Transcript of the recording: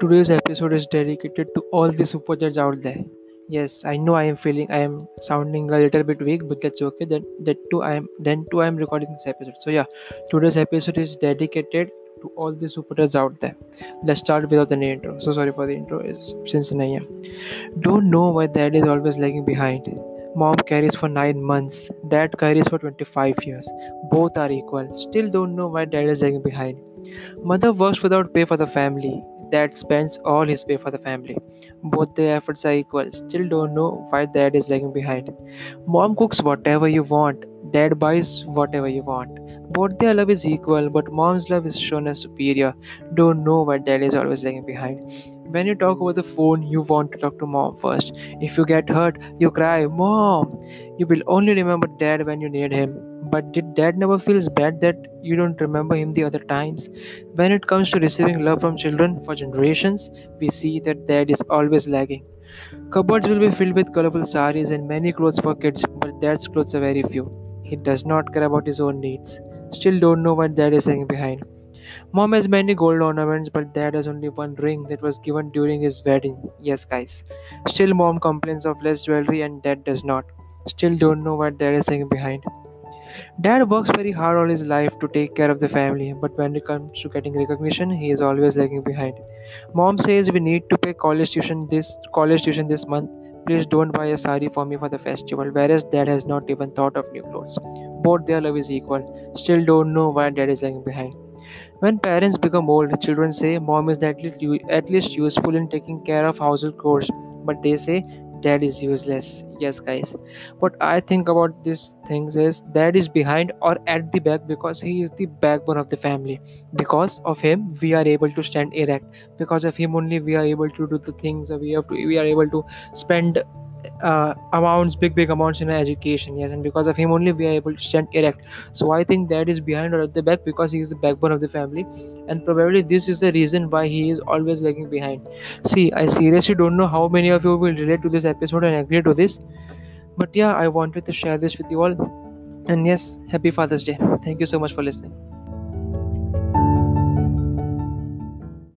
today's episode is dedicated to all the superjets out there. Yes, I know I am feeling I am sounding a little bit weak, but that's okay. That that too I am then too I am recording this episode. So yeah, today's episode is dedicated to all the superjets out there. Let's start without any intro. So sorry for the intro, is since nahi. Don't know why dad is always lagging behind. Mom carries for 9 months, dad carries for 25 years. Both are equal. Still don't know why dad is lagging behind. Mother works without pay for the family. Dad spends all his pay for the family. Both their efforts are equal. Still don't know why dad is lagging behind. Mom cooks whatever you want. Dad buys whatever you want. Both their love is equal, but mom's love is shown as superior. Don't know why dad is always lagging behind. When you talk over the phone, you want to talk to mom first. If you get hurt, you cry, Mom! You will only remember dad when you need him. But did dad never feels bad that you don't remember him the other times? When it comes to receiving love from children for generations, we see that dad is always lagging. Cupboards will be filled with colorful saris and many clothes for kids, but dad's clothes are very few. He does not care about his own needs. Still don't know what dad is lagging behind. Mom has many gold ornaments, but dad has only one ring that was given during his wedding. Yes, guys. Still, mom complains of less jewelry and dad does not. Still don't know what dad is saying behind. Dad works very hard all his life to take care of the family, but when it comes to getting recognition, he is always lagging behind. Mom says we need to pay college tuition this college tuition this month. Please don't buy a sari for me for the festival, whereas dad has not even thought of new clothes. Both their love is equal. Still don't know why dad is lagging behind. When parents become old, children say mom is at least, at least useful in taking care of household chores, but they say dad is useless. Yes, guys. What I think about these things is dad is behind or at the back because he is the backbone of the family. Because of him, we are able to stand erect. Because of him only, we are able to do the things. We have to. We are able to spend uh, amounts big big amounts in education yes and because of him only we are able to stand erect. So i think that is behind or at the back because he is the backbone of the family and probably this is the reason why he is always lagging behind. See i seriously don't know how many of you will relate to this episode and agree to this but yeah i wanted to share this with you all. And yes happy father's day. Thank you so much for listening